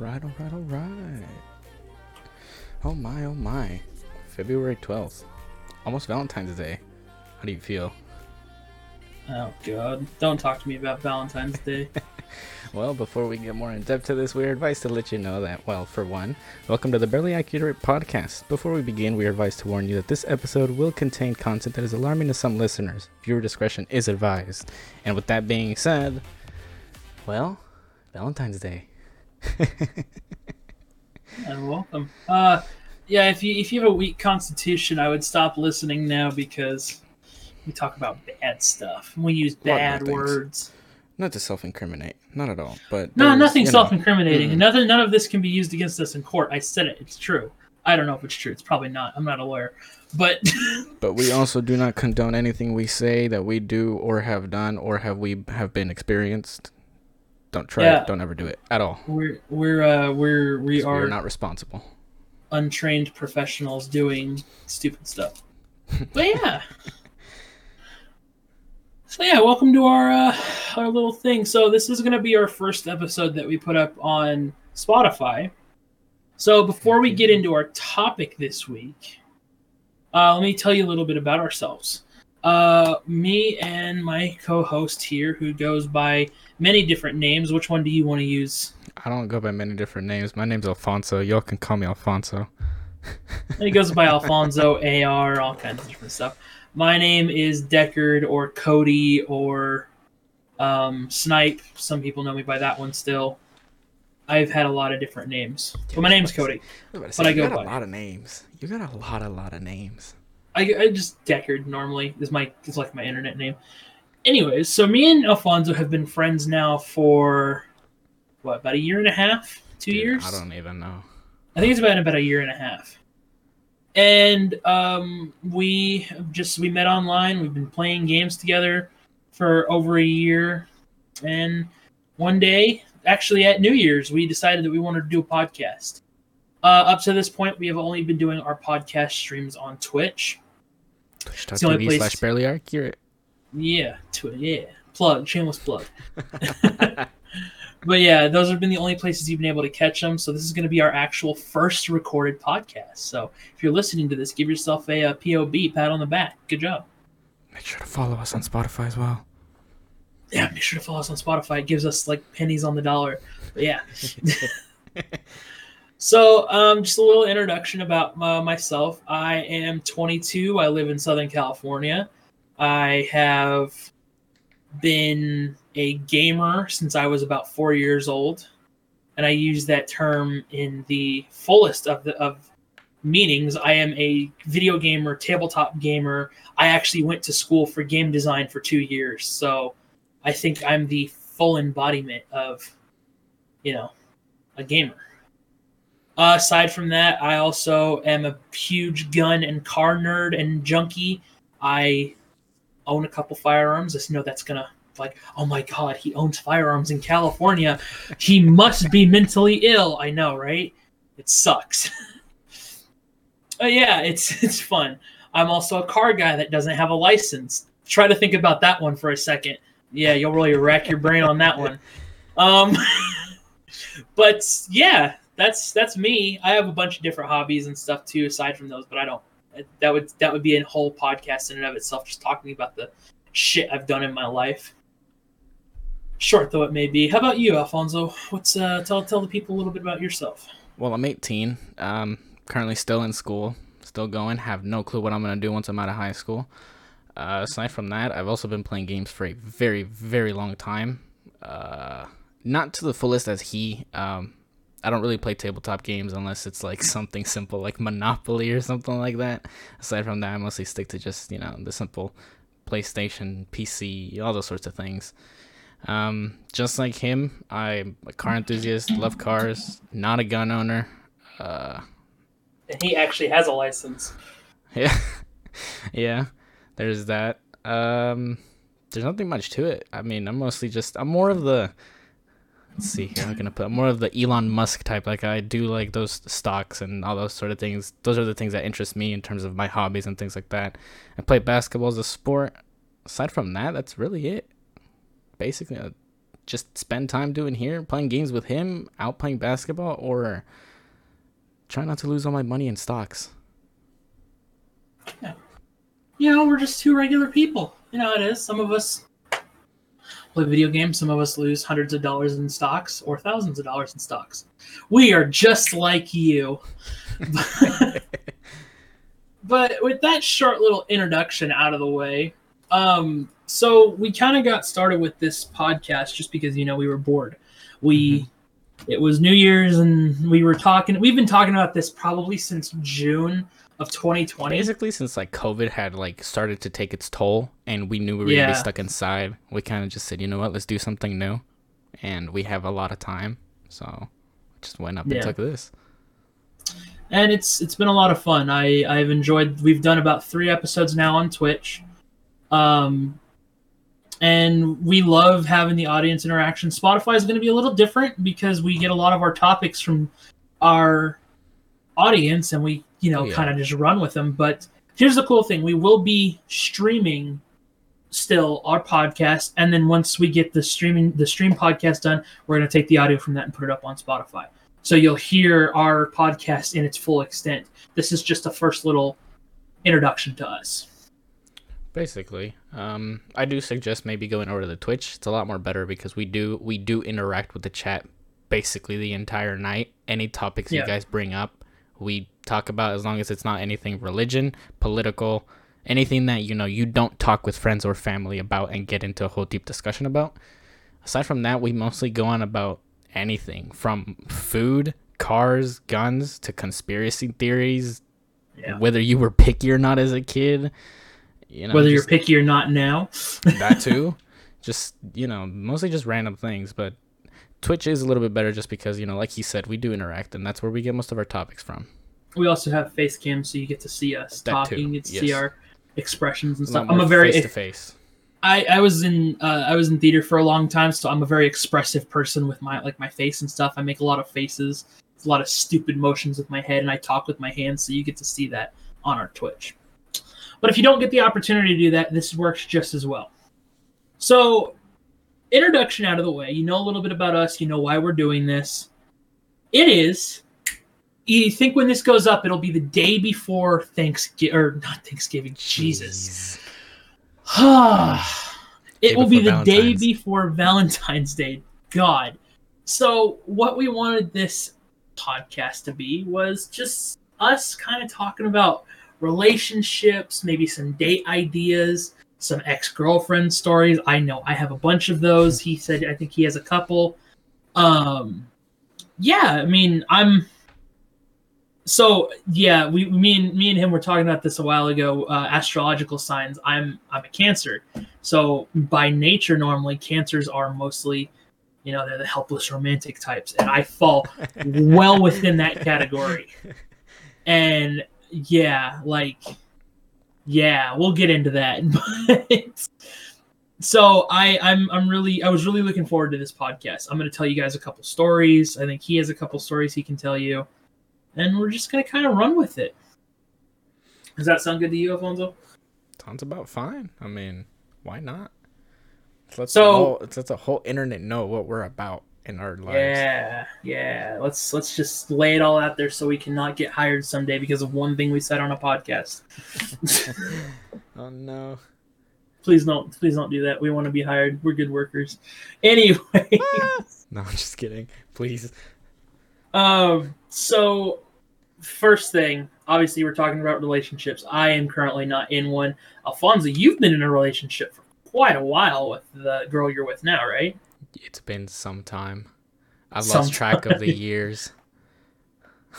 Alright, alright, alright. Oh my, oh my. February 12th. Almost Valentine's Day. How do you feel? Oh god. Don't talk to me about Valentine's Day. Well, before we get more in depth to this, we are advised to let you know that, well, for one, welcome to the Barely Accurate podcast. Before we begin, we are advised to warn you that this episode will contain content that is alarming to some listeners. Viewer discretion is advised. And with that being said, well, Valentine's Day. and welcome. Uh yeah, if you if you have a weak constitution, I would stop listening now because we talk about bad stuff. We use bad words. Not to self-incriminate, not at all. But No, nothing self-incriminating. mm. Nothing. None of this can be used against us in court. I said it. It's true. I don't know if it's true. It's probably not. I'm not a lawyer. But But we also do not condone anything we say that we do or have done or have we have been experienced. Don't try Yeah. it. Don't ever do it at all. we're we're uh we're we are are not responsible. untrained professionals doing stupid stuff. But yeah. So yeah, welcome to our uh, our little thing. So this is going to be our first episode that we put up on Spotify. So before we get into our topic this week, uh, let me tell you a little bit about ourselves. Uh, me and my co-host here, who goes by many different names. Which one do you want to use? I don't go by many different names. My name's Alfonso. Y'all can call me Alfonso. He goes by Alfonso, AR, all kinds of different stuff. My name is Deckard or Cody or um, Snipe. Some people know me by that one still. I've had a lot of different names, but my name's Cody. I was about I you go got by. a lot of names. You got a lot, a lot of names. I, I just Deckard normally is my is like my internet name. Anyways, so me and Alfonso have been friends now for what about a year and a half, two Dude, years? I don't even know. I think it's been about a year and a half. And um, we just we met online. We've been playing games together for over a year. And one day, actually at New Year's, we decided that we wanted to do a podcast. Uh, up to this point, we have only been doing our podcast streams on Twitch. Twitch.tv slash barely accurate. Yeah, Twitter. Yeah, plug, shameless plug. But yeah, those have been the only places you've been able to catch them. So this is going to be our actual first recorded podcast. So if you're listening to this, give yourself a, uh POB pat on the back. Good job. Make sure to follow us on Spotify as well. Yeah, make sure to follow us on Spotify. It gives us like pennies on the dollar. But yeah. so um, just a little introduction about uh, myself. I am 22. I live in Southern California. I have been a gamer since I was about four years old, and I use that term in the fullest of the of meanings. I am a video gamer, tabletop gamer. I actually went to school for game design for two years, so I think I'm the full embodiment of, you know, a gamer. Uh, aside from that, I also am a huge gun and car nerd and junkie. I own a couple firearms. I know that's gonna like, oh my god, he owns firearms in California. He must be mentally ill. I know, right? It sucks. Uh, yeah, it's it's fun. I'm also a car guy that doesn't have a license. Try to think about that one for a second. Yeah, you'll really rack your brain on that one. Um, but yeah, that's that's me. I have a bunch of different hobbies and stuff too, aside from those. But I don't. That would that would be a whole podcast in and of itself, just talking about the shit I've done in my life. Short though it may be. How about you, Alfonso? What's uh, tell tell the people a little bit about yourself. Well, I'm 18. Um, currently still in school, still going. Have no clue what I'm gonna do once I'm out of high school. Uh, aside from that, I've also been playing games for a very, very long time. Uh, not to the fullest as he. Um, I don't really play tabletop games unless it's like something simple like Monopoly or something like that. Aside from that, I mostly stick to just you know the simple PlayStation, PC, all those sorts of things. Um, just like him, I'm a car enthusiast, love cars, not a gun owner. Uh, And he actually has a license. yeah, yeah. There's that. Um, there's nothing much to it. I mean, I'm mostly just I'm more of the let's see here. I'm gonna put more of the Elon Musk type. Like I do like those stocks and all those sort of things. Those are the things that interest me in terms of my hobbies and things like that. I play basketball as a sport. Aside from that, that's really it. Basically, uh, just spend time doing here, playing games with him, out playing basketball, or try not to lose all my money in stocks. Yeah. You know, we're just two regular people. You know it is. Some of us play video games. Some of us lose hundreds of dollars in stocks or thousands of dollars in stocks. We are just like you. but with that short little introduction out of the way, um, so we kind of got started with this podcast just because you know we were bored. We mm-hmm. it was New Year's and we were talking. We've been talking about this probably since June of 2020. Basically, since like COVID had like started to take its toll, and we knew we were yeah. gonna be stuck inside, we kind of just said, you know what, let's do something new, and we have a lot of time, so just went up yeah. and took this. And it's it's been a lot of fun. I I've enjoyed. We've done about three episodes now on Twitch. Um, and we love having the audience interaction. Spotify is going to be a little different because we get a lot of our topics from our audience, and we you know oh, yeah. kind of just run with them. But here's the cool thing: we will be streaming still our podcast, and then once we get the streaming the stream podcast done, we're going to take the audio from that and put it up on Spotify. So you'll hear our podcast in its full extent. This is just a first little introduction to us. Basically, um, I do suggest maybe going over to the Twitch. It's a lot more better because we do we do interact with the chat basically the entire night. Any topics yeah. you guys bring up, we talk about as long as it's not anything religion, political, anything that you know you don't talk with friends or family about and get into a whole deep discussion about. Aside from that, we mostly go on about anything from food, cars, guns to conspiracy theories. Yeah. Whether you were picky or not as a kid you know, whether just, you're picky or not now. that too. Just you know, mostly just random things, but Twitch is a little bit better just because you know, like he said, we do interact, and that's where we get most of our topics from. We also have face cam, so you get to see us that talking, too. you get to yes. see our expressions and stuff. I'm a very face to face. I, I was in uh, I was in theater for a long time, so I'm a very expressive person with my like my face and stuff. I make a lot of faces, a lot of stupid motions with my head, and I talk with my hands. So you get to see that on our Twitch. But if you don't get the opportunity to do that, this works just as well. So, introduction out of the way. You know a little bit about us. You know why we're doing this. It is. You think when this goes up, it'll be the day before Thanksgiving, or not Thanksgiving. Jesus. it will be the day before Valentine's Day. God. So, what we wanted this podcast to be was just us kind of talking about relationships, maybe some date ideas, some ex girlfriend stories. I know I have a bunch of those. He said I think he has a couple. Um, yeah, I mean I'm. So yeah, we me and me and him were talking about this a while ago. Uh, astrological signs. I'm I'm a Cancer, so by nature normally Cancers are mostly, you know, they're the helpless romantic types, and I fall well within that category. And yeah, like yeah, we'll get into that. But so I I'm I'm really I was really looking forward to this podcast. I'm going to tell you guys a couple stories. I think he has a couple stories he can tell you, and we're just going to kind of run with it. Does that sound good to you, Alfonso? Sounds about fine. I mean, why not? Let's so whole, let's a whole internet know what we're about in our lives. Yeah, yeah. Let's let's just lay it all out there so we cannot get hired someday because of one thing we said on a podcast. oh no. Please don't please don't do that. We want to be hired. We're good workers. Anyway. no, I'm just kidding. Please. Um so first thing, obviously we're talking about relationships. I am currently not in one. Alfonso, you've been in a relationship for quite a while with the girl you're with now, right? It's been some time. I've some lost track of the years.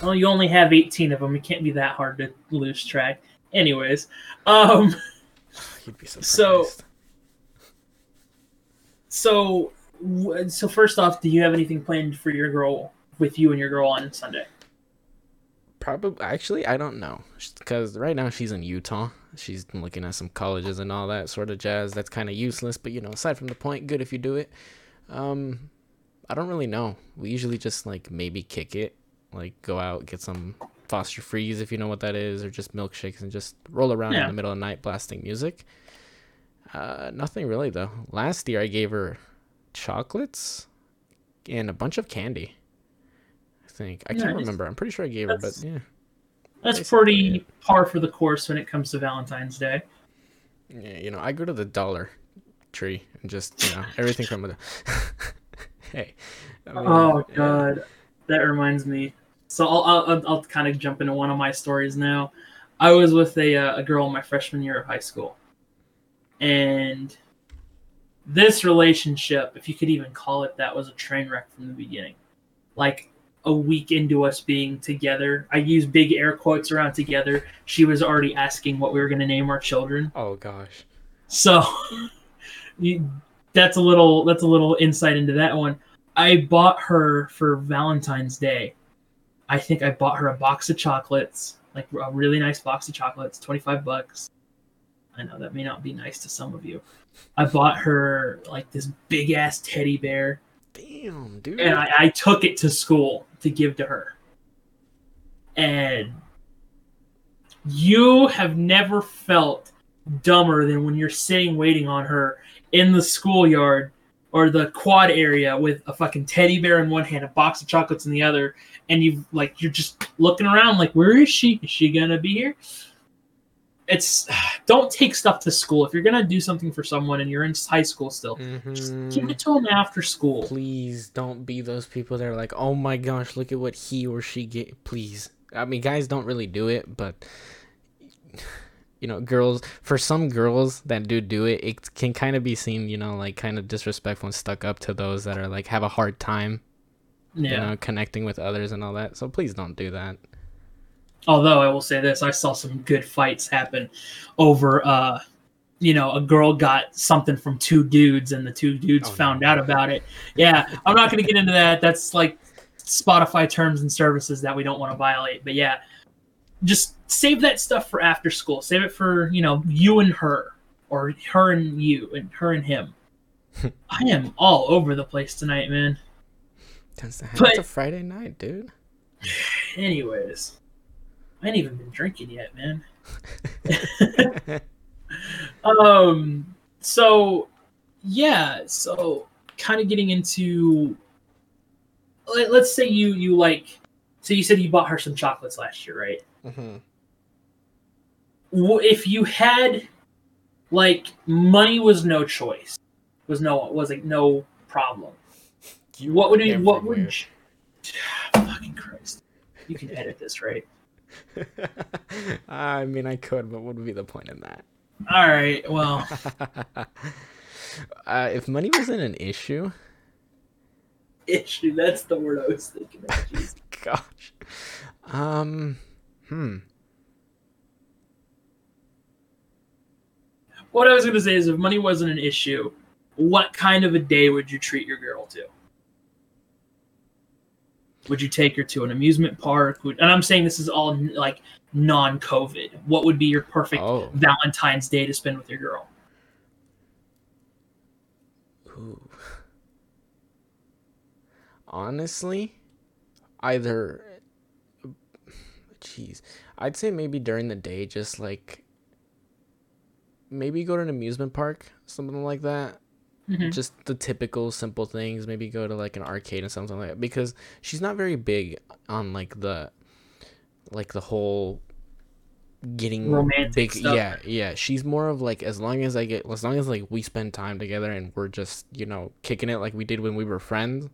Well, you only have 18 of them. It can't be that hard to lose track. Anyways, um, you'd be so. So, so first off, do you have anything planned for your girl with you and your girl on Sunday? Probably. Actually, I don't know because right now she's in Utah. She's looking at some colleges and all that sort of jazz. That's kind of useless, but you know, aside from the point, good if you do it. Um, I don't really know. We usually just like maybe kick it, like go out get some Foster Freeze if you know what that is, or just milkshakes and just roll around yeah. in the middle of the night blasting music. Uh, nothing really though. Last year I gave her chocolates and a bunch of candy. Think I can't remember. I'm pretty sure I gave her, but yeah, That's pretty par for the course when it comes to Valentine's Day. yeah. You know, I go to the Dollar Tree and just you know everything from the. hey. I mean, Oh yeah. god, that reminds me. So I'll I'll, I'll, I'll kind of jump into one of my stories now. I was with a uh, a girl in my freshman year of high school, and this relationship, if you could even call it that, was a train wreck from the beginning. Like a week into us being together, I use big air quotes around together. She was already asking what we were going to name our children. Oh gosh. So you, that's a little that's a little insight into that one. I bought her for Valentine's Day. I think I bought her a box of chocolates, like a really nice box of chocolates, 25 bucks. I know that may not be nice to some of you. I bought her like this big ass teddy bear Damn, dude. and I, I took it to school to give to her. And you have never felt dumber than when you're sitting waiting on her in the schoolyard or the quad area with a fucking teddy bear in one hand, a box of chocolates in the other, and you like you're just looking around like, where is she? Is she gonna be here? It's don't take stuff to school if you're gonna do something for someone and you're in high school still. Just mm-hmm. give it to them after school. Please don't be those people that are like, oh my gosh, look at what he or she get. Please. I mean, guys don't really do it, but you know, girls. For some girls that do do it, it can kind of be seen, you know, like kind of disrespectful and stuck up to those that are like have a hard time, Yeah. you know, connecting with others and all that. So please don't do that. Although I will say this, I saw some good fights happen over uh you know, a girl got something from two dudes and the two dudes Oh, found no. out about it. Yeah, I'm not going to get into that. That's like Spotify terms and services that we don't want to violate. But yeah, just save that stuff for after school. Save it for, you know, you and her or her and you and her and him. I am all over the place tonight, man. To. But- It's a Friday night, dude. Anyways, I ain't even been drinking yet, man. um so yeah so kind of getting into let, let's say you you like so you said you bought her some chocolates last year right? Hmm if you had like money was no choice was no was like no problem. You what would you what would you, fucking christ. You can edit this right I mean, I could, but what would be the point in that? all right well. Uh, if money wasn't an issue, issue that's the word i was thinking of gosh, um, hmm, What I was going to say is, if money wasn't an issue, what kind of a day would you treat your girl to? Would you take her to an amusement park? Would, and I'm saying this is all like non-COVID. What would be your perfect Oh. Valentine's Day to spend with your girl? Ooh. Honestly, either, jeez, I'd say maybe during the day, just like maybe go to an amusement park, something like that. Mhm. just the typical simple things maybe go to like an arcade and something like that because she's not very big on like the like the whole getting Romantic big stuff. yeah yeah she's more of like as long as i get as long as like we spend time together and we're just you know kicking it like we did when we were friends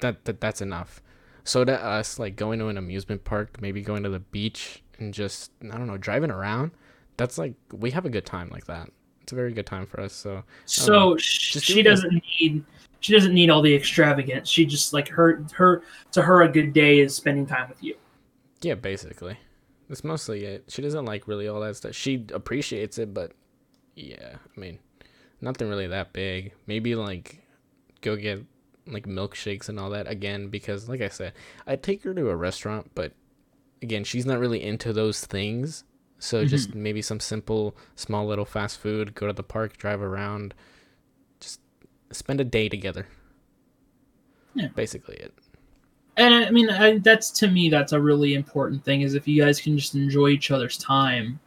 that, that that's enough so to us like going to an amusement park maybe going to the beach and just i don't know driving around that's like we have a good time like that it's a very good time for us so So sh she it. doesn't need she doesn't need all the extravagance. She just like her her to her a good day is spending time with you. Yeah, basically. That's mostly it. She doesn't like really all that stuff. She appreciates it, but yeah, I mean, nothing really that big. Maybe like go get like milkshakes and all that again because like I said, I'd take her to a restaurant, but again, she's not really into those things. So mm-hmm. just maybe some simple small little fast food, go to the park, drive around, just spend a day together. Yeah. Basically it. and I mean I, that's to me that's a really important thing is if you guys can just enjoy each other's time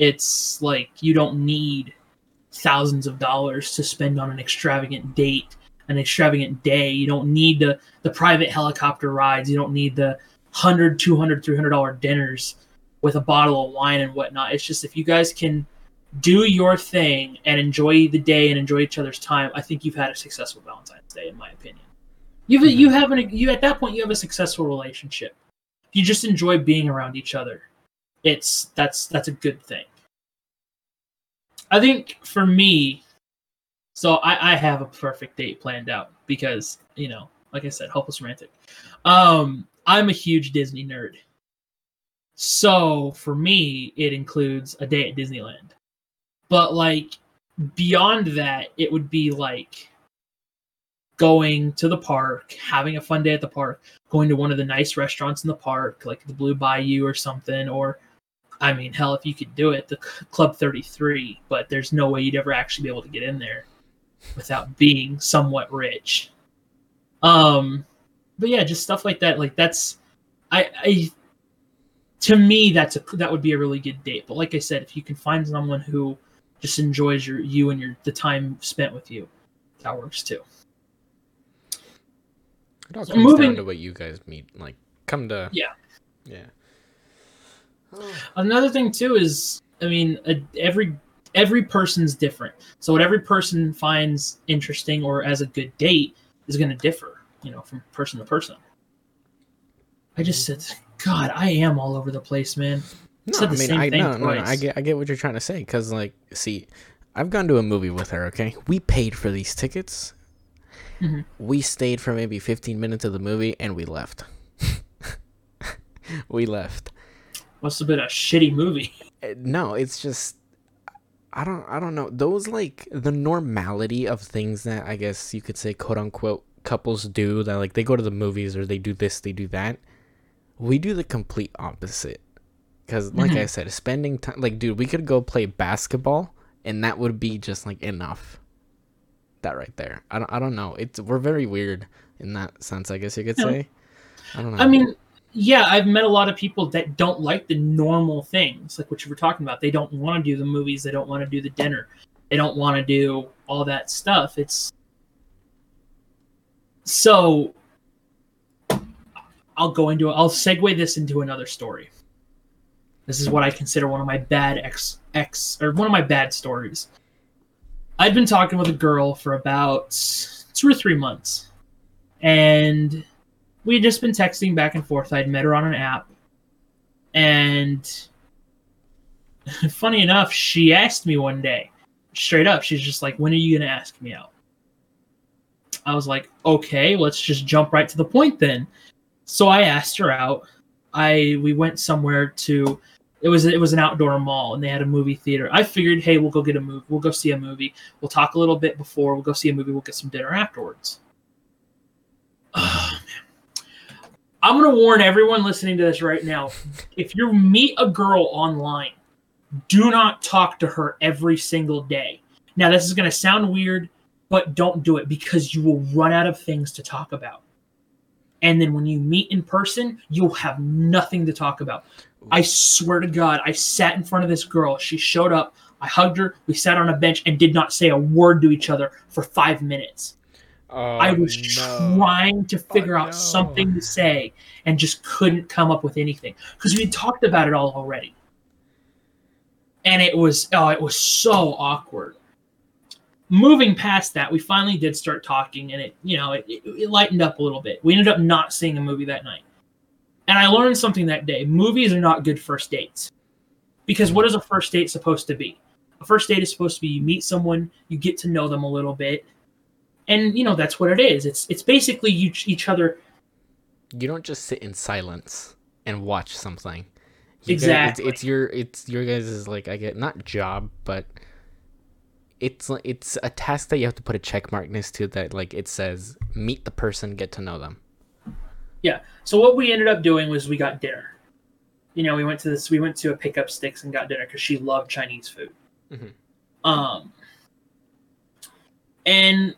it's like you don't need thousands of dollars to spend on an extravagant date an extravagant day. You don't need the the private helicopter rides. You don't need the 100 200 300 dollar dinners with a bottle of wine and whatnot. It's just if you guys can do your thing and enjoy the day and enjoy each other's time, I think you've had a successful Valentine's Day, in my opinion. You've you have an you at that point you have a successful relationship. You just enjoy being around each other. It's that's that's a good thing. I think for me, so I, I have a perfect date planned out because you know, like I said, hopeless romantic. Um, I'm a huge Disney nerd. So for me, it includes a day at Disneyland. But like beyond that, it would be like going to the park, having a fun day at the park, going to one of the nice restaurants in the park, like the Blue Bayou or something, or I mean, hell, if you could do it, the Club 33, but there's no way you'd ever actually be able to get in there without being somewhat rich. Um, but yeah, just stuff like that. Like that's, I, I, to me, that's a that would be a really good date. But like I said, if you can find someone who just enjoys your you and your the time spent with you, that works too. It all comes moving, down to what you guys meet. Like, come to yeah, yeah. Another thing too is, I mean, a, every every person's different. So what every person finds interesting or as a good date is going to differ, you know, from person to person. I just mm-hmm. said, God, I am all over the place, man. No, I mean, I no, no, no, I get, I get what you're trying to say. Because, like, see, I've gone to a movie with her. Okay, we paid for these tickets. Mm-hmm. We stayed for maybe 15 minutes of the movie, and we left. we left. Must have been a shitty movie. Uh, no, it's just I don't I don't know. Those like the normality of things that I guess you could say quote unquote couples do that like they go to the movies or they do this, they do that. We do the complete opposite. Cuz like mm-hmm. I said, spending time like dude, we could go play basketball and that would be just like enough. That right there. I don't I don't know. It's we're very weird in that sense, I guess you could say. I don't know. I mean, yeah, I've met a lot of people that don't like the normal things, like what you were talking about. They don't want to do the movies. They don't want to do the dinner. They don't want to do all that stuff. It's so. I'll go into. I'll segue this into another story. This is what I consider one of my bad ex ex or one of my bad stories. I'd been talking with a girl for about two or three months, and we had just been texting back and forth. I'd met her on an app, and funny enough, she asked me one day, straight up. She's just like, "When are you gonna ask me out?" I was like, "Okay, let's just jump right to the point then." So I asked her out. I we went somewhere to it was it was an outdoor mall and they had a movie theater. I figured, hey, we'll go get a movie. We'll go see a movie. We'll talk a little bit before. We'll go see a movie. We'll get some dinner afterwards. Oh man, I'm going to warn everyone listening to this right now. If you meet a girl online, do not talk to her every single day. Now, this is going to sound weird, but don't do it because you will run out of things to talk about. And then when you meet in person, you'll have nothing to talk about. I swear to God, I sat in front of this girl. She showed up. I hugged her. We sat on a bench and did not say a word to each other for five minutes. Oh, I was no. trying to oh, figure oh, out no. something to say and just couldn't come up with anything because we talked about it all already. And it was oh, it was so awkward. Moving past that, we finally did start talking, and it you know it, it, it lightened up a little bit. We ended up not seeing a movie that night, and I learned something that day. Movies are not good first dates because what is a first date supposed to be? A first date is supposed to be you meet someone, you get to know them a little bit, and you know that's what it is. It's it's basically you, each other. You don't just sit in silence and watch something. You exactly. Guys, it's, it's, your it's your guys' is like I get not job, but it's it's a task that you have to put a check mark next to that like it says meet the person, get to know them. Yeah. So what we ended up doing was we got dinner. You know, we went to this. We went to a Pick Up Stix and got dinner because she loved Chinese food. Mm-hmm. Um, and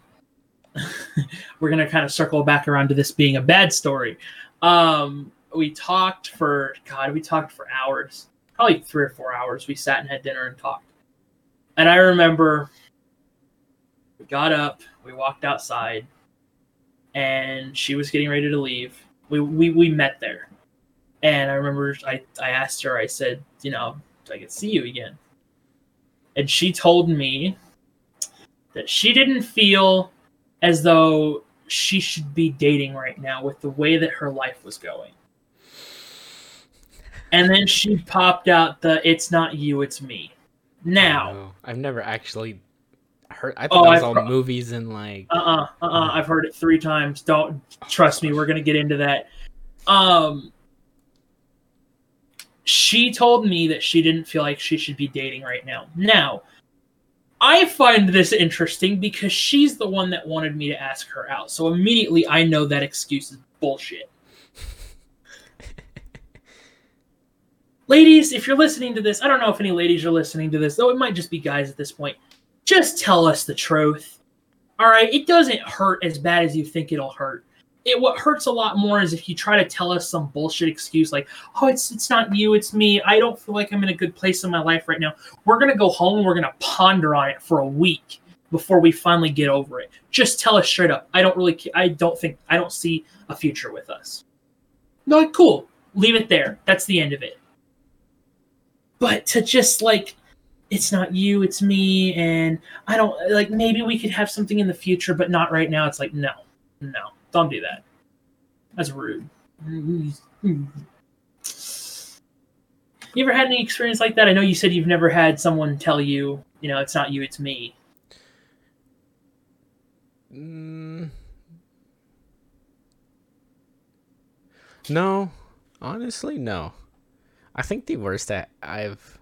we're gonna kind of circle back around to this being a bad story. Um, we talked for God, we talked for hours, probably three or four hours. We sat and had dinner and talked. And I remember we got up, we walked outside, and she was getting ready to leave. We we, we met there, and I remember I I asked her. I said, you know, I could see you again, and she told me that she didn't feel as though she should be dating right now with the way that her life was going. And then she popped out the "It's not you, it's me." Now, Oh, I've never actually heard. I thought Oh, that was I've all pro- movies and like. uh uh-uh, uh uh I've heard it three times. Don't trust me. We're gonna get into that. Um, she told me that she didn't feel like she should be dating right now. Now, I find this interesting because she's the one that wanted me to ask her out. So immediately I know that excuse is bullshit. Ladies, if you're listening to this, I don't know if any ladies are listening to this, though it might just be guys at this point. Just tell us the truth. All right, it doesn't hurt as bad as you think it'll hurt. It what hurts a lot more is if you try to tell us some bullshit excuse like, "Oh, it's it's not you, it's me. I don't feel like I'm in a good place in my life right now." We're going to go home we're going to ponder on it for a week before we finally get over it. Just tell us straight up. I don't really I don't think I don't see a future with us. No, cool. Leave it there. That's the end of it. But to just like it's not you, it's me, and I don't like maybe we could have something in the future, but not right now. It's like, no, no, don't do that. That's rude. You ever had any experience like that? I know you said you've never had someone tell you, you know, it's not you, it's me. Mm, no, honestly, no. I think the worst that I've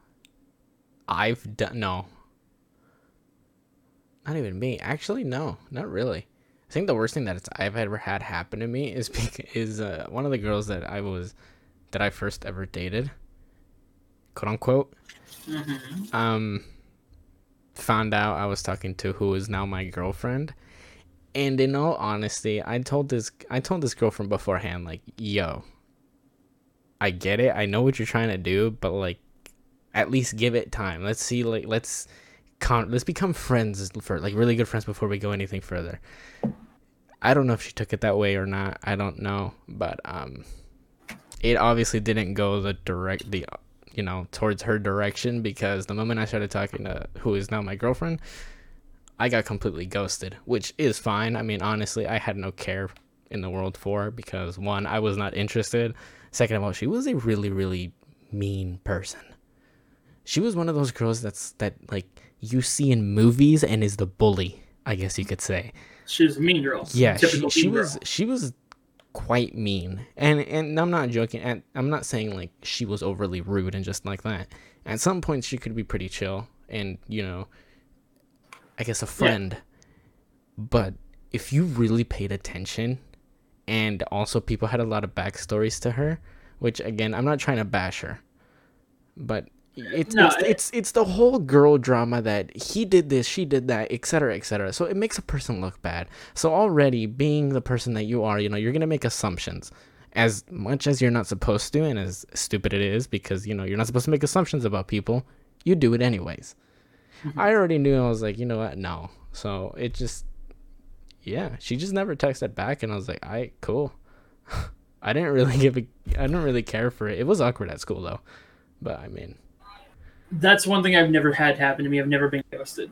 I've done no. Not even me. Actually, no, not really. I think the worst thing that it's, I've ever had happen to me is is uh, one of the girls that I was that I first ever dated, quote unquote. Mm-hmm. Um, found out I was talking to who is now my girlfriend, and in all honesty, I told this I told this girlfriend beforehand, like, yo, I get it, I know what you're trying to do, but like, at least give it time. Let's see, like, let's con- let's become friends for like really good friends before we go anything further. I don't know if she took it that way or not. I don't know, but um, it obviously didn't go the direct the you know towards her direction because the moment I started talking to who is now my girlfriend, I got completely ghosted, which is fine. I mean, honestly, I had no care in the world for because one, I was not interested. Second of all, she was a really really mean person. She was one of those girls that's that like you see in movies and is the bully, I guess you could say. She was a mean girl. Yeah, she, she was girl. she was quite mean, and and I'm not joking. And I'm not saying like she was overly rude and just like that. At some points, she could be pretty chill and you know, I guess a friend. But if you really paid attention, and also people had a lot of backstories to her, which again, I'm not trying to bash her, but it's No, it's, it- it's it's the whole girl drama that he did this, she did that, etc., etc. So it makes a person look bad. So already being the person that you are, you know, you're gonna make assumptions. As much as you're not supposed to, and as stupid it is, because you know you're not supposed to make assumptions about people, you do it anyways. Mm-hmm. I already knew. I was like, you know what? No. So it just, yeah, she just never texted back, and I was like, "I right, cool." I didn't really give a, I didn't really care for it. It was awkward at school though, but I mean, That's one thing I've never had happen to me. I've never been ghosted.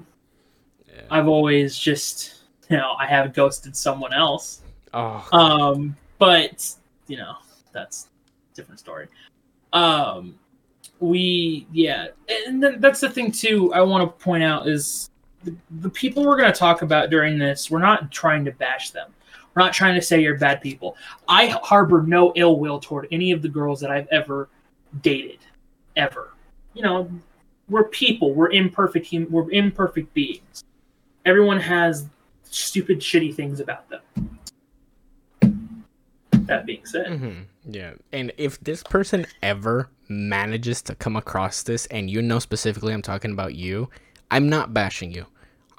Yeah. I've always just, you know, I have ghosted someone else. oh, Um, but you know, that's a different story. Um, we, yeah, and then that's the thing too. I want to point out is the, the people we're going to talk about during this. We're not trying to bash them. We're not trying to say you're bad people. I harbor no ill will toward any of the girls that I've ever dated, ever. You know, we're people. We're imperfect. hum- We're imperfect beings. Everyone has stupid, shitty things about them. That being said, hmm yeah. And if this person ever manages to come across this, and you know specifically I'm talking about you, I'm not bashing you.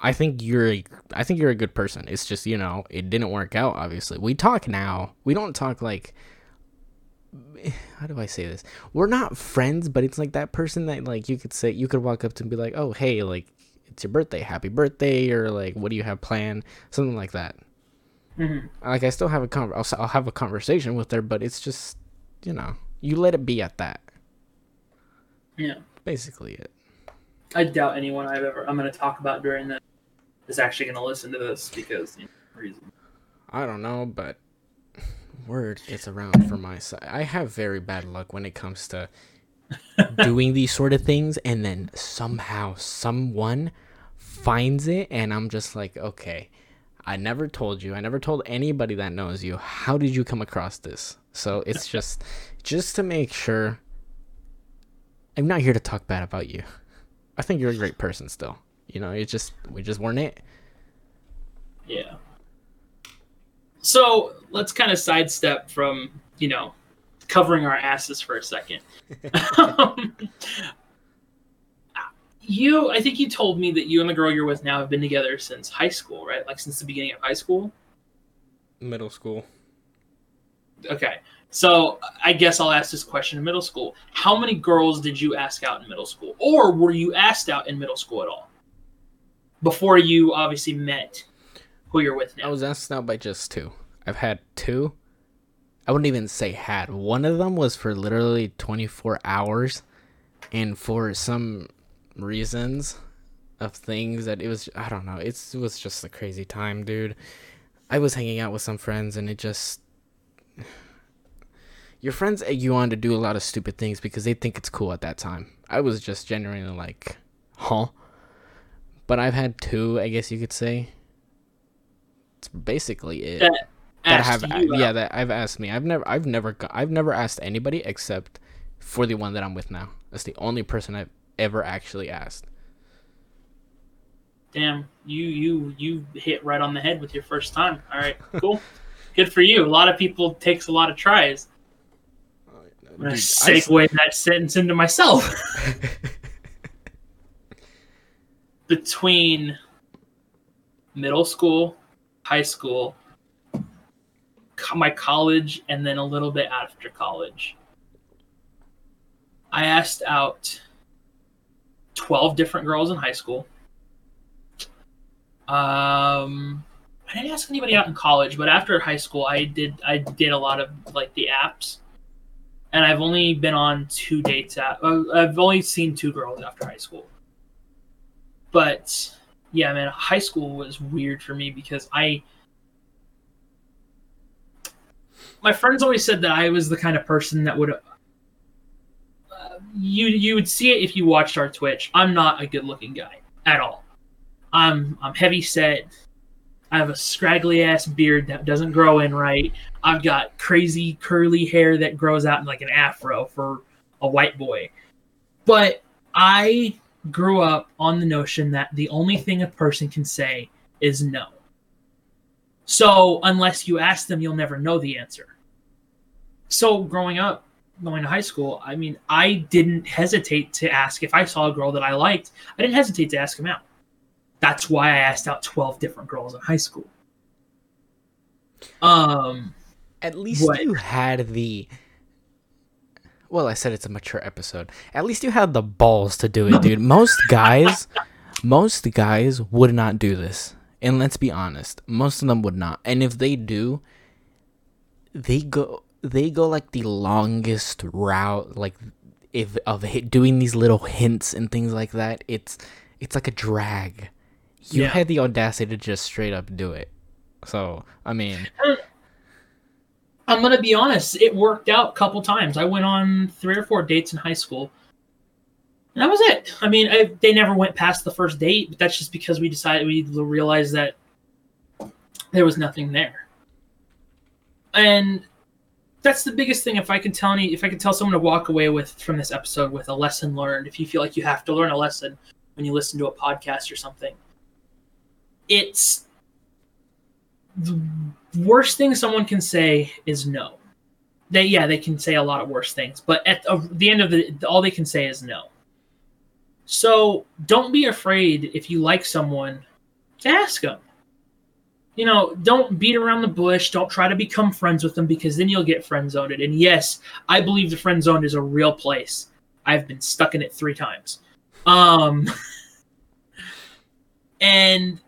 I think you're a, I think you're a good person. It's just you know it didn't work out. Obviously, we talk now. We don't talk like. How do I say this? We're not friends, but it's like that person that like you could say you could walk up to and be like, "Oh, hey, like it's your birthday, happy birthday," or like, "What do you have planned?" Something like that. Mhm. Like I still have a con- I'll, I'll have a conversation with her, but it's just you know you let it be at that. Yeah. Basically it. I doubt anyone I've ever I'm going to talk about during this is actually going to listen to this because you know, reason. I don't know, but word gets around for my side. I have very bad luck when it comes to doing these sort of things, and then somehow someone finds it, and I'm just like, okay, I never told you. I never told anybody that knows you. How did you come across this? So it's just, just to make sure. I'm not here to talk bad about you. I think you're a great person still. You know, it just we just weren't it. Yeah. So let's kind of sidestep from, you know, covering our asses for a second. Um, you, I think you told me that you and the girl you're with now have been together since high school, right? Like since the beginning of high school? Middle school. Okay. So I guess I'll ask this question in middle school. How many girls did you ask out in middle school? Or were you asked out in middle school at all? Before you obviously met who you're with now. I was asked out by just two. I've had two. I wouldn't even say had. One of them was for literally 24 hours, and for some reasons of things that it was, I don't know. It's, it was just a crazy time, dude. I was hanging out with some friends, and it just. Your friends egg you on to do a lot of stupid things because they think it's cool at that time. I was just genuinely like, huh? But I've had two, I guess you could say. It's basically it That that asked have you yeah that I've asked me. I've never I've never got, I've never asked anybody except for the one that I'm with now. That's the only person I've ever actually asked. Damn, you you you hit right on the head with your first time. All right, cool. Good for you. A lot of people takes a lot of tries. I'm gonna Dude, I that sentence into myself. Between middle school, high school, my college, and then a little bit after college, I asked out twelve different girls in high school. Um, I didn't ask anybody out in college, but after high school, I did I did a lot of like the apps, and I've only been on two dates. At, uh, I've only seen two girls after high school. But yeah, man, high school was weird for me because I. My friends always said that I was the kind of person that would. Uh, you you would see it if you watched our Twitch. I'm not a good looking guy at all. I'm I'm heavy set. I have a scraggly ass beard that doesn't grow in right. I've got crazy curly hair that grows out in like an afro for a white boy. But I grew up on the notion that the only thing a person can say is no. So unless you ask them, you'll never know the answer. So growing up, going to high school, I mean, I didn't hesitate to ask if I saw a girl that I liked. I didn't hesitate to ask him out. That's why I asked out 12 different girls in high school. Um, At least What? you had the Well, I said it's a mature episode. At least you had the balls to do it, dude. Most guys most guys would not do this. And let's be honest, most of them would not. And if they do, they go they go like the longest route like if of doing these little hints and things like that. It's it's like a drag. You Yeah. had the audacity to just straight up do it. So, I mean, I'm gonna be honest. It worked out a couple times. I went on three or four dates in high school, and that was it. I mean, I, they never went past the first date, but that's just because we decided we realized that there was nothing there. And that's the biggest thing. If I can tell any, if I can tell someone to walk away with from this episode with a lesson learned, if you feel like you have to learn a lesson when you listen to a podcast or something, it's the worst thing someone can say is no. They yeah, they can say a lot of worse things, but at the end of the all they can say is no. So don't be afraid if you like someone to ask them. You know, don't beat around the bush. Don't try to become friends with them because then you'll get friend zoned. And yes, I believe the friend zone is a real place. I've been stuck in it three times. Um, and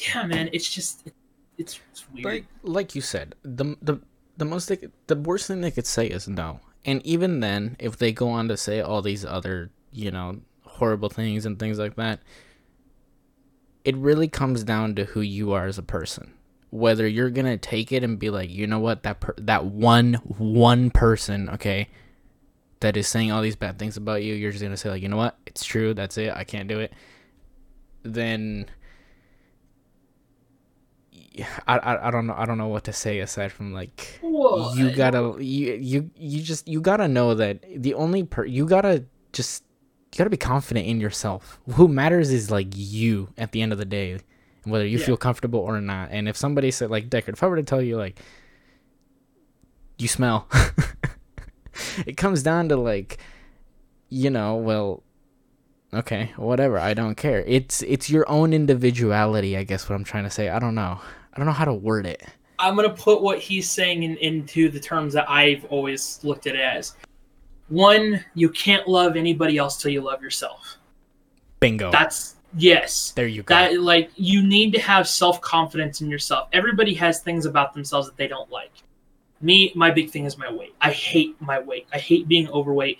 yeah, man, it's just it's, it's weird. like like you said, the the the most they, the worst thing they could say is no. And even then, if they go on to say all these other, you know, horrible things and things like that, it really comes down to who you are as a person. Whether you're gonna take it and be like, you know what, that per- that one one person, okay, that is saying all these bad things about you, you're just gonna say like, you know what, it's true, that's it, I can't do it. Then I, I, I don't know I don't know what to say aside from like Whoa, you gotta you you you just you gotta know that the only per you gotta just you gotta be confident in yourself. Who matters is like you at the end of the day, whether you Yeah. feel comfortable or not. And if somebody said like Deckard, if I were to tell you like you smell, it comes down to like you know well okay whatever i don't care it's it's your own individuality i guess what i'm trying to say i don't know i don't know how to word it I'm gonna put what he's saying in, into the terms that I've always looked at it as. One, you can't love anybody else till you love yourself. bingo That's yes. there you go That like you need to have self confidence in yourself. Everybody has things about themselves that they don't like. Me, my big thing is my weight. I hate my weight. I hate being overweight.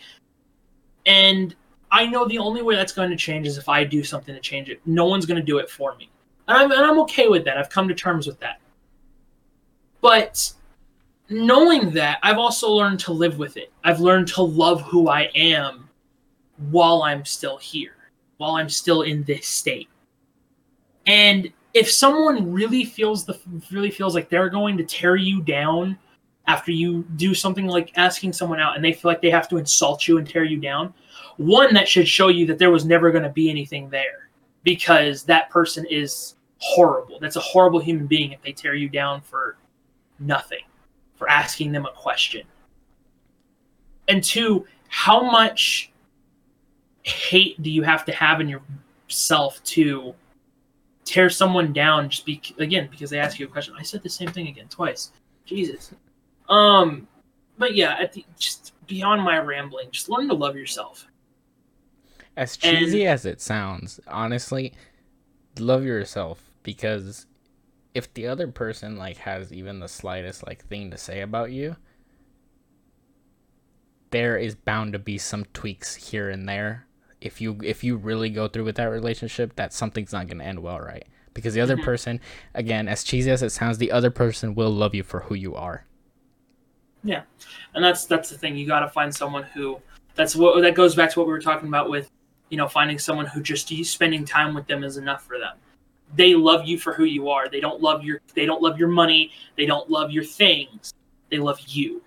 And I know the only way that's going to change is if I do something to change it. No one's going to do it for me. And I'm, and I'm okay with that. I've come to terms with that. But knowing that, I've also learned to live with it. I've learned to love who I am while I'm still here, while I'm still in this state. And if someone really feels the really feels like they're going to tear you down after you do something like asking someone out and they feel like they have to insult you and tear you down, one that should show you that there was never going to be anything there because that person is horrible. That's a horrible human being if they tear you down for nothing, for asking them a question. And two, how much hate do you have to have in yourself to tear someone down just be again because they ask you a question? I said the same thing again twice. Jesus. Um, but yeah, at the, just beyond my rambling, just learn to love yourself. As cheesy as it sounds, honestly, love yourself because if the other person like has even the slightest like thing to say about you, there is bound to be some tweaks here and there. If you if you really go through with that relationship, that something's not going to end well, right? Because the other Mhm. person, again, as cheesy as it sounds, the other person will love you for who you are. Yeah. And that's that's the thing you got to find someone who that's what that goes back to what we were talking about with you know finding someone who just you spending time with them is enough for them they love you for who you are they don't love your they don't love your money they don't love your things they love you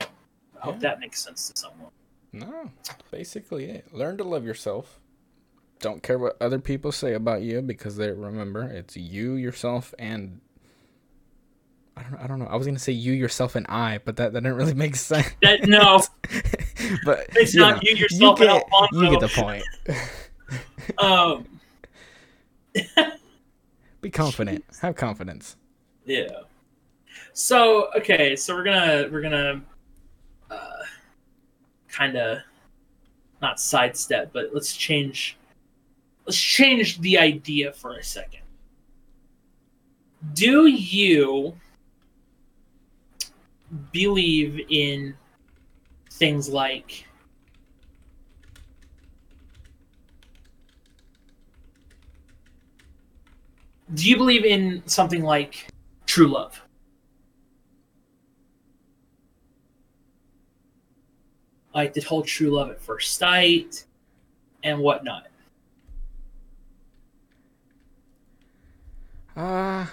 i hope Yeah. that makes sense to someone No, basically it. Learn to love yourself. Don't care what other people say about you because they remember it's you, yourself, and I don't. I don't know. I was gonna say you, yourself, and I, but that, that didn't really make sense. that no but it's you not know, you yourself you and get, you get the point. um Be confident. Have confidence. Yeah. So okay, so we're gonna we're gonna uh, kind of not sidestep, but let's change let's change the idea for a second. Do you believe in things like do you believe in something like true love? Like the whole true love at first sight and whatnot. Uh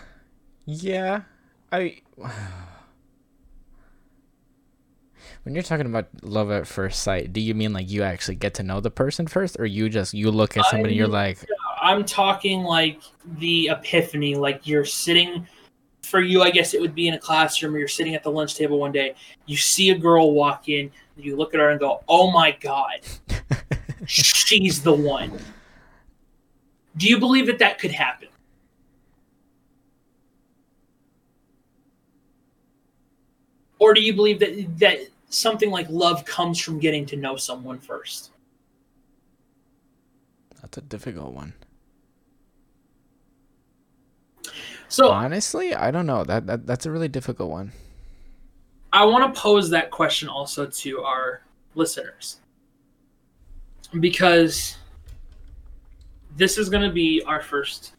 yeah. I When you're talking about love at first sight, do you mean like you actually get to know the person first or you just you look at somebody and you're I- like, I'm talking like the epiphany, like you're sitting for you, I guess it would be in a classroom or you're sitting at the lunch table one day, you see a girl walk in, you look at her and go, Oh my god, she's the one. Do you believe that that could happen? Or do you believe that that something like love comes from getting to know someone first? That's a difficult one. So Honestly, I don't know. That, that that's a really difficult one. I want to pose that question also to our listeners because this is going to be our first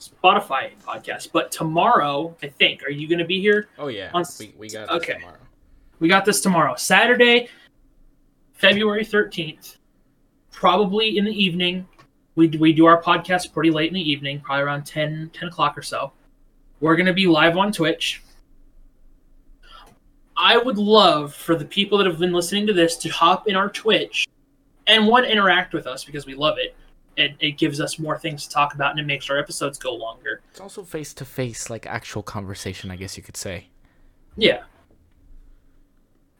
Spotify podcast. But tomorrow, I think, are you going to be here? Oh yeah, On- we, we got okay. this tomorrow. We got this tomorrow, Saturday, February 13th, probably in the evening. We, we do our podcast pretty late in the evening, probably around 10, 10 o'clock or so. We're going to be live on Twitch. I would love for the people that have been listening to this to hop in our Twitch and one, interact with us because we love it. It, it gives us more things to talk about and it makes our episodes go longer. It's also face to face, like actual conversation, I guess you could say. Yeah.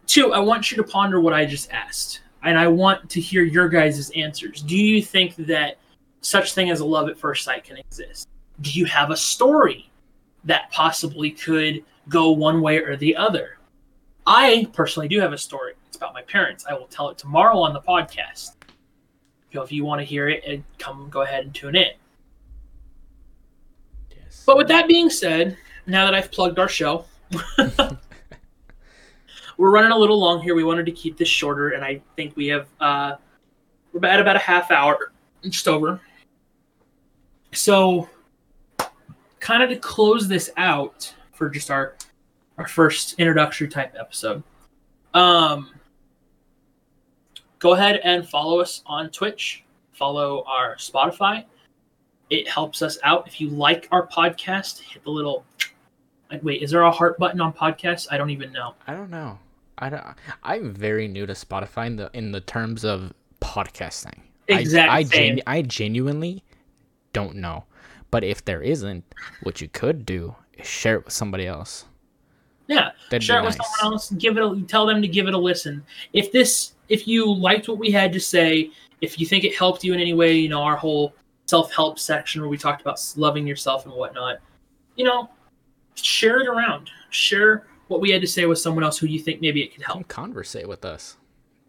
Two, I want you to ponder what I just asked, and I want to hear your guys' answers. Do you think that such thing as a love at first sight can exist? Do you have a story that possibly could go one way or the other? I personally do have a story. It's about my parents. I will tell it tomorrow on the podcast. So if you want to hear it, and come go ahead and tune in. Yes. But with that being said, now that I've plugged our show, we're running a little long here. We wanted to keep this shorter, and I think we have uh, we're at about a half hour, just over. So, kind of to close this out for just our our first introductory type episode. Um, go ahead and follow us on Twitch. Follow our Spotify. It helps us out. If you like our podcast, hit the little. Wait, is there a heart button on podcasts? I don't even know. I don't know. I don't. I'm very new to Spotify in the in the terms of podcasting. Exact I, I, genu- I genuinely don't know. But if there isn't, what you could do is share it with somebody else. Yeah, That'd share it with nice. someone else. Give it. A, tell them to give it a listen. If this, if you liked what we had to say, if you think it helped you in any way, you know our whole self-help section where we talked about loving yourself and whatnot. You know, share it around. Share what we had to say with someone else who you think maybe it could help. Come conversate with us.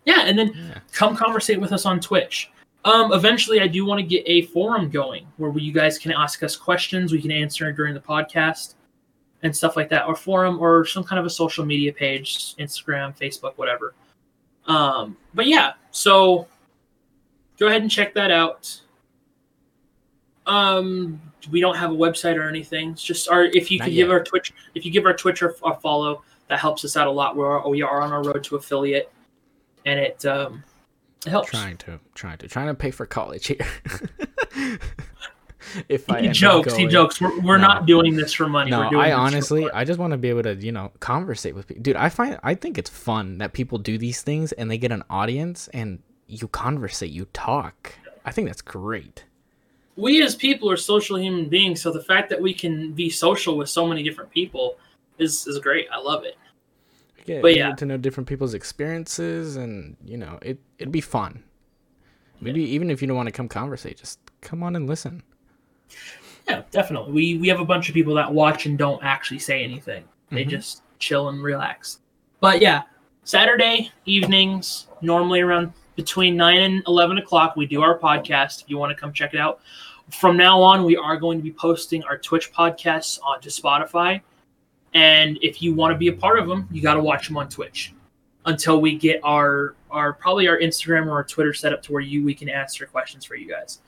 Yeah, and then Yeah. come conversate with us on Twitch. Um, eventually, I do want to get a forum going where you guys can ask us questions. We can answer during the podcast and stuff like that, or forum, or some kind of a social media page, Instagram, Facebook, whatever. Um, but yeah, so go ahead and check that out. Um, we don't have a website or anything. It's just our if you Not could give our Twitch, if you give our Twitch a, a follow, that helps us out a lot. We're we are on our road to affiliate, and it um, it helps. Trying to, trying to, trying to pay for college here. if I he up jokes. He jokes. We're, we're No. not doing this for money. No, we're doing I honestly. I just want to be able to, you know, conversate with people. Dude, I find, I think it's fun that people do these things and they get an audience and you conversate, you talk. I think that's great. we as people are social human beings, so the fact that we can be social with so many different people is is great. I love it. Yeah, But you yeah. get to know different people's experiences and, you know, it, it'd be fun. Maybe even if you don't want to come conversate, just come on and listen. Yeah, definitely. We we have a bunch of people that watch and don't actually say anything. They Mhm. just chill and relax. But yeah, Saturday evenings, normally around between nine and eleven o'clock, we do our podcast. If you want to come check it out. From now on, we are going to be posting our Twitch podcasts onto Spotify. And if you want to be a part of them, you got to watch them on Twitch until we get our our probably our Instagram or our Twitter set up to where you we can answer questions for you guys.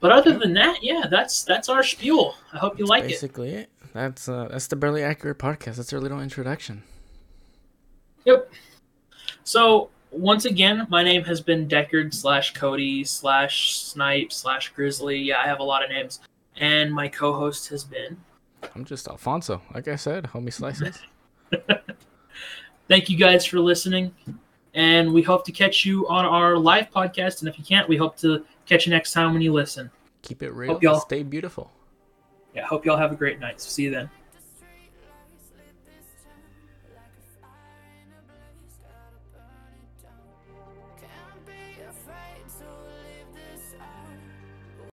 But other than that, yeah, that's that's our spiel. I hope you like it. Basically it. That's, uh, that's the Barely Accurate podcast. That's our little introduction. Yep. So once again, my name has been Deckard slash Cody slash Snipe slash Grizzly. Yeah, I have a lot of names. And my co-host has been. I'm just Alfonso. Like I said, homie slices. Thank you guys for listening, and we hope to catch you on our live podcast. And if you can't, we hope to catch you next time when you listen. Keep it real. Hope y'all- Stay beautiful. Yeah, hope y'all have a great night. See you then.